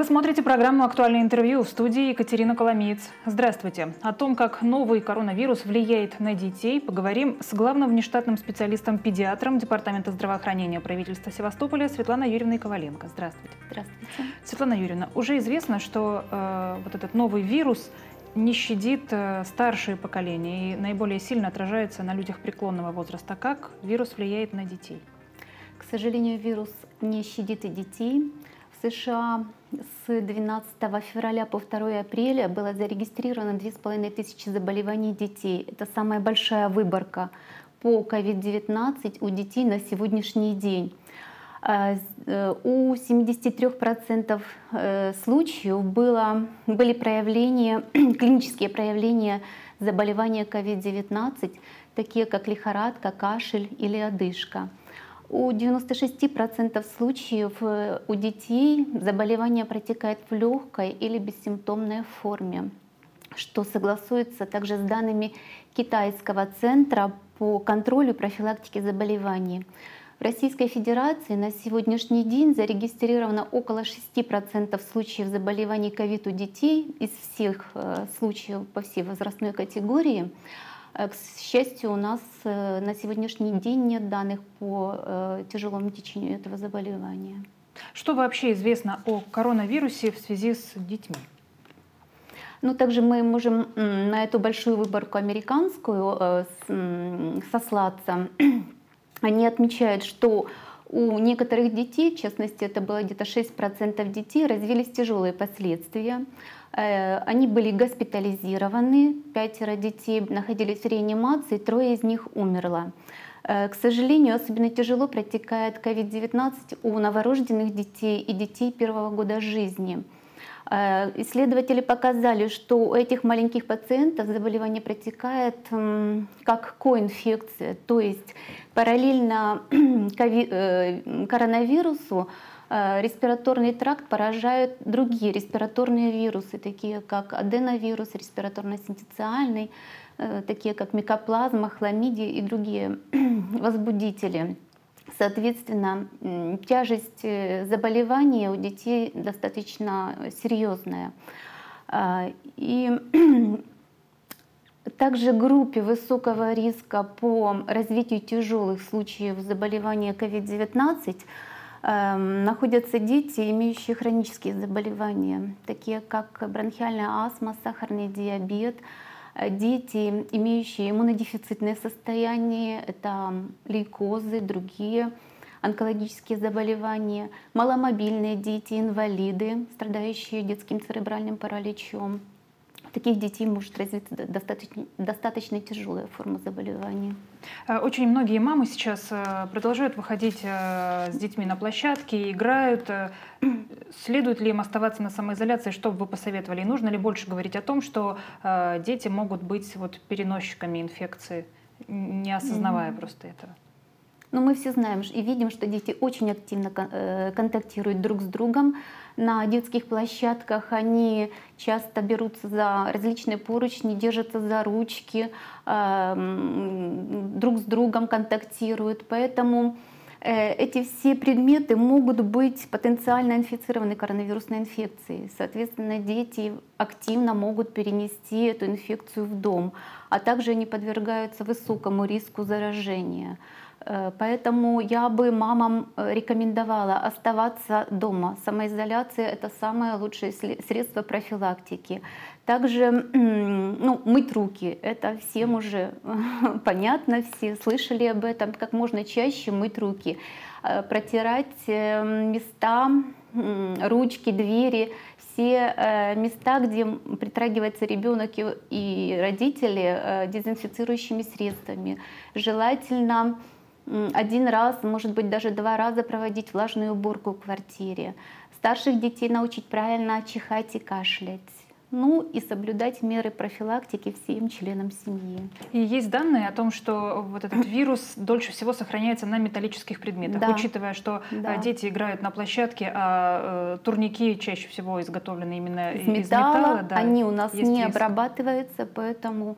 Вы смотрите программу «Актуальное интервью» в студии Екатерина Коломиец. Здравствуйте. О том, как новый коронавирус влияет на детей, поговорим с главным внештатным специалистом-педиатром Департамента здравоохранения правительства Севастополя Светланой Юрьевной Коваленко. Здравствуйте. Здравствуйте. Светлана Юрьевна, уже известно, что э, вот этот новый вирус не щадит э, старшие поколения и наиболее сильно отражается на людях преклонного возраста. Как вирус влияет на детей? К сожалению, вирус не щадит и детей. США с 12 февраля по 2 апреля было зарегистрировано 2500 заболеваний детей. Это самая большая выборка по COVID-19 у детей на сегодняшний день. А, э, у 73% э, случаев было, были проявления, клинические проявления заболевания COVID-19, такие как лихорадка, кашель или одышка. У 96% случаев э, у детей заболевание протекает в легкой или бессимптомной форме, что согласуется также с данными Китайского центра по контролю и профилактике заболеваний. В Российской Федерации на сегодняшний день зарегистрировано около 6% случаев заболеваний ковид у детей из всех э, случаев по всей возрастной категории. Э, к счастью, у нас э, на сегодняшний день нет данных по э, тяжелому течению этого заболевания. Что вообще известно о коронавирусе в связи с детьми? Ну, также мы можем на эту большую выборку американскую сослаться. Они отмечают, что у некоторых детей, в частности, это было где-то 6% детей, развились тяжелые последствия. Э, они были госпитализированы, пятеро детей находились в реанимации, трое из них умерло. Э, к сожалению, особенно тяжело протекает COVID-19 у новорожденных детей и детей первого года жизни. Э, исследователи показали, что у этих маленьких пациентов заболевание протекает как коинфекция, то есть параллельно коронавирусу Э, респираторный тракт поражают другие респираторные вирусы, такие как аденовирус, респираторно-синтециальный, э, такие как микоплазма, хламидия и другие возбудители. Соответственно, тяжесть э, заболевания у детей достаточно серьезная. И также группе высокого риска по развитию тяжелых случаев заболевания COVID-19 Эм, находятся дети, имеющие хронические заболевания, такие как бронхиальная астма, сахарный диабет, э, дети, имеющие иммунодефицитное состояние, это лейкозы, другие онкологические заболевания, маломобильные дети, инвалиды, страдающие детским церебральным параличом, таких детей может развиться достаточно, достаточно тяжелая форма заболевания. Э, очень многие мамы сейчас э, продолжают выходить э, с детьми на площадки, играют. Следует ли им оставаться на самоизоляции? Что бы вы посоветовали? И нужно ли больше говорить о том, что дети могут быть вот переносчиками инфекции, не осознавая mm-hmm. просто этого? Но мы все знаем и видим, что дети очень активно контактируют друг с другом. На детских площадках они часто берутся за различные поручни, держатся за ручки, друг с другом контактируют. Поэтому э, эти все предметы могут быть потенциально инфицированы коронавирусной инфекцией. Соответственно, дети активно могут перенести эту инфекцию в дом, а также они подвергаются высокому риску заражения. Э, поэтому я бы мамам э, рекомендовала оставаться дома. Самоизоляция — это самое лучшее средство профилактики. Также ну, мыть руки. Это всем уже понятно, все слышали об этом. Как можно чаще мыть руки. Э, протирать места, ручки, двери, все места, где притрагивается ребенок и родители дезинфицирующими средствами. Желательно один раз, может быть, даже два раза проводить влажную уборку в квартире. Старших детей научить правильно чихать и кашлять. Ну и соблюдать меры профилактики всем членам семьи. И есть данные о том, что вот этот вирус дольше всего сохраняется на металлических предметах, да. учитывая, что э, да. дети играют на площадке, а э, турники чаще всего изготовлены именно из, из металла. Да, они у нас не обрабатываются, поэтому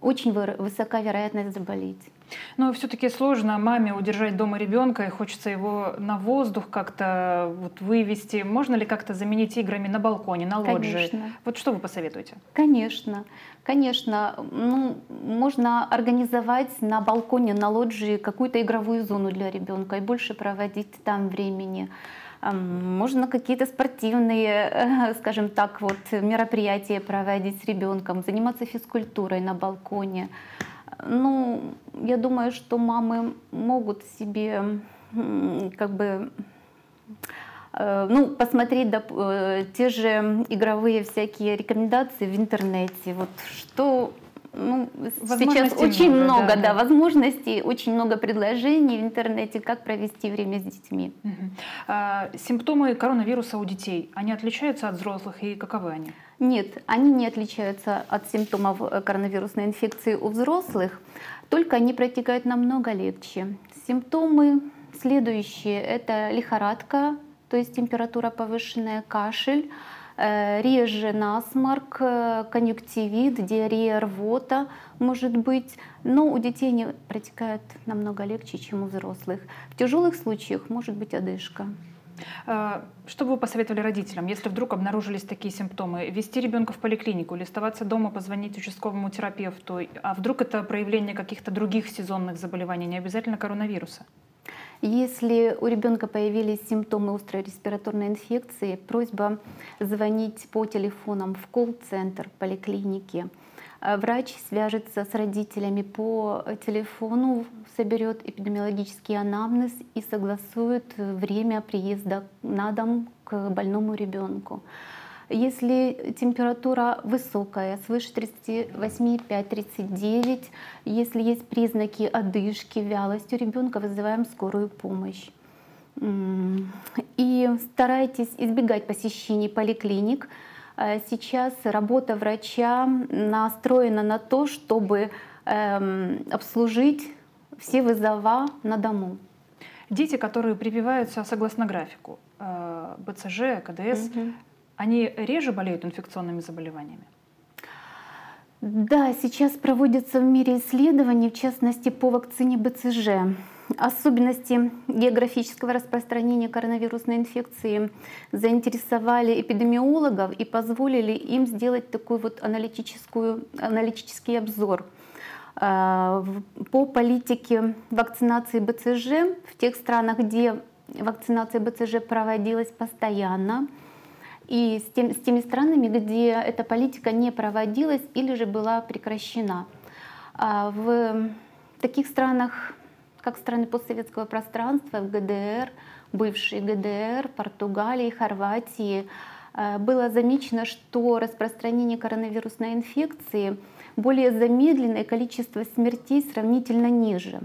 очень высока вероятность заболеть. Но все-таки сложно маме удержать дома ребенка, и хочется его на воздух как-то вот вывести. Можно ли как-то заменить играми на балконе, на лоджии? Конечно. Вот что вы посоветуете? Конечно, конечно. Ну, можно организовать на балконе, на лоджии какую-то игровую зону для ребенка и больше проводить там времени. Можно какие-то спортивные, э, скажем так, вот мероприятия проводить с ребенком, заниматься физкультурой на балконе. Ну, я думаю, что мамы могут себе как бы э, ну, посмотреть да, э, те же игровые всякие рекомендации в интернете. Вот что ну, сейчас очень много, много да, да, возможностей, очень много предложений в интернете, как провести время с детьми. Угу. А, симптомы коронавируса у детей, они отличаются от взрослых и каковы они? Нет, они не отличаются от симптомов э, коронавирусной инфекции у взрослых, только они протекают намного легче. Симптомы следующие – это лихорадка, то есть температура повышенная, кашель, реже насморк, э, конъюнктивит, диарея, рвота может быть, но у детей они протекают намного легче, чем у взрослых. В тяжелых случаях может быть одышка. Э, что бы вы посоветовали родителям, если вдруг обнаружились такие симптомы? Вести ребенка в поликлинику или оставаться дома, позвонить участковому терапевту? А вдруг это проявление каких-то других сезонных заболеваний, не обязательно коронавируса? Если у ребенка появились симптомы острой респираторной инфекции, просьба звонить по телефонам в колл-центр поликлиники. А врач свяжется с родителями по телефону, соберет эпидемиологический анамнез и согласует время приезда на дом к больному ребенку. Если температура высокая, свыше 38,5-39, если есть признаки одышки, вялости у ребенка, вызываем скорую помощь. И старайтесь избегать посещений поликлиник. А сейчас работа врача настроена на то, чтобы эм, обслужить все вызова на дому. Дети, которые прививаются согласно графику, э, БЦЖ, КДС, угу они реже болеют инфекционными заболеваниями? Да, сейчас проводятся в мире исследования, в частности по вакцине БЦЖ. Особенности географического распространения коронавирусной инфекции заинтересовали эпидемиологов и позволили им сделать такой вот аналитическую, аналитический обзор а, по политике вакцинации БЦЖ в тех странах, где вакцинация БЦЖ проводилась постоянно, и с, тем, с теми странами, где эта политика не проводилась или же была прекращена. А в таких странах, как страны постсоветского пространства, в ГДР, бывшей ГДР, Португалии, Хорватии, а, было замечено, что распространение коронавирусной инфекции более замедленное, количество смертей сравнительно ниже.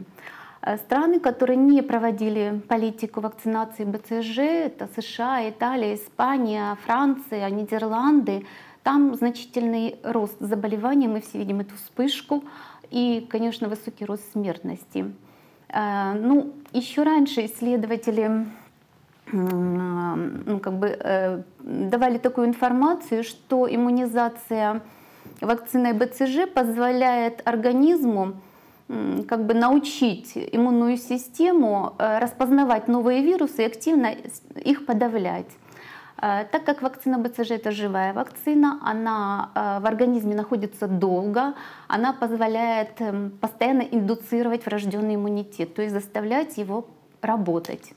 Э, страны, которые не проводили политику вакцинации БЦЖ, это США, Италия, Испания, Франция, Нидерланды, там значительный рост заболеваний, мы все видим эту вспышку, и, конечно, высокий рост смертности. Э, ну, еще раньше исследователи ну, как бы, э, давали такую информацию, что иммунизация вакциной БЦЖ позволяет организму как бы научить иммунную систему э, распознавать новые вирусы и активно их подавлять. Э, так как вакцина БЦЖ это живая вакцина, она э, в организме находится долго, она позволяет эм, постоянно индуцировать врожденный иммунитет, то есть заставлять его работать.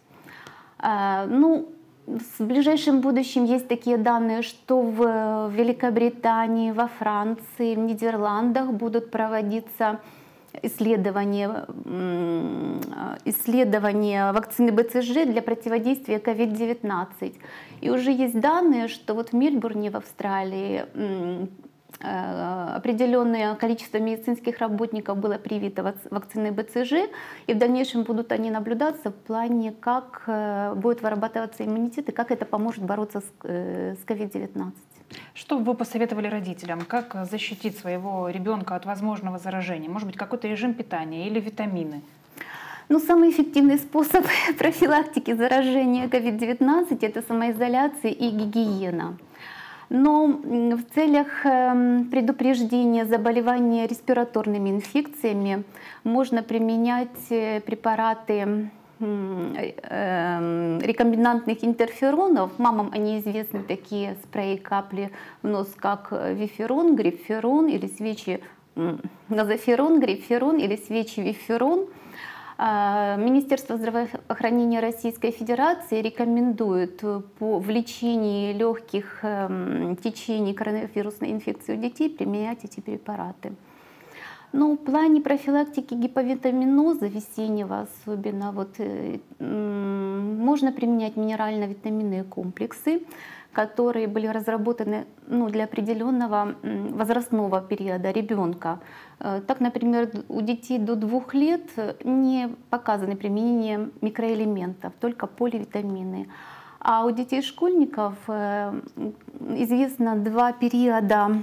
Ну, в ближайшем будущем есть такие данные, что в Великобритании, во Франции, в Нидерландах будут проводиться исследование, исследование вакцины БЦЖ для противодействия COVID-19. И уже есть данные, что вот в Мельбурне, в Австралии, э, определенное количество медицинских работников было привито вакциной БЦЖ, и в дальнейшем будут они наблюдаться в плане, как э, будет вырабатываться иммунитет и как это поможет бороться с COVID-19. Э, что бы вы посоветовали родителям? Как защитить своего ребенка от возможного заражения? Может быть, какой-то режим питания или витамины? Ну, самый эффективный способ профилактики заражения COVID-19 – это самоизоляция и гигиена. Но в целях эм, предупреждения заболевания респираторными инфекциями можно применять э, препараты эм, рекомбинантных интерферонов. Мамам они известны такие спреи капли в нос, как виферон, гриферон или свечи назоферон, гриферон или свечи виферон – Министерство здравоохранения Российской Федерации рекомендует по в лечении легких эм, течений коронавирусной инфекции у детей применять эти препараты. Но в плане профилактики гиповитаминоза весеннего особенно вот, э, можно применять минерально-витаминные комплексы которые были разработаны ну, для определенного возрастного периода ребенка. Э, так, например, у детей до двух лет не показано применение микроэлементов, только поливитамины. А у детей-школьников э, известно два периода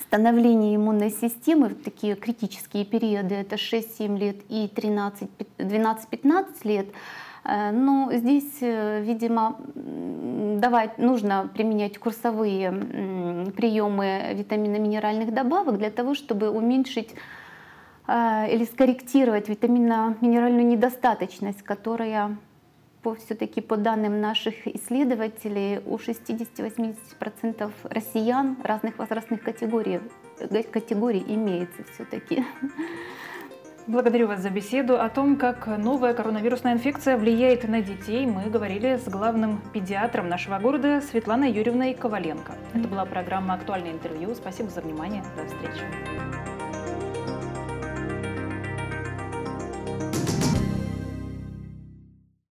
становления иммунной системы, такие критические периоды, это 6-7 лет и 12-15 лет, Э, но здесь, видимо, давать, нужно применять курсовые приемы витаминно-минеральных добавок для того, чтобы уменьшить э, или скорректировать витаминно-минеральную недостаточность, которая по, все-таки по данным наших исследователей у 60-80% россиян разных возрастных категорий, категорий имеется все-таки. Благодарю вас за беседу. О том, как новая коронавирусная инфекция влияет на детей, мы говорили с главным педиатром нашего города Светланой Юрьевной Коваленко. Это была программа «Актуальное интервью». Спасибо за внимание. До встречи.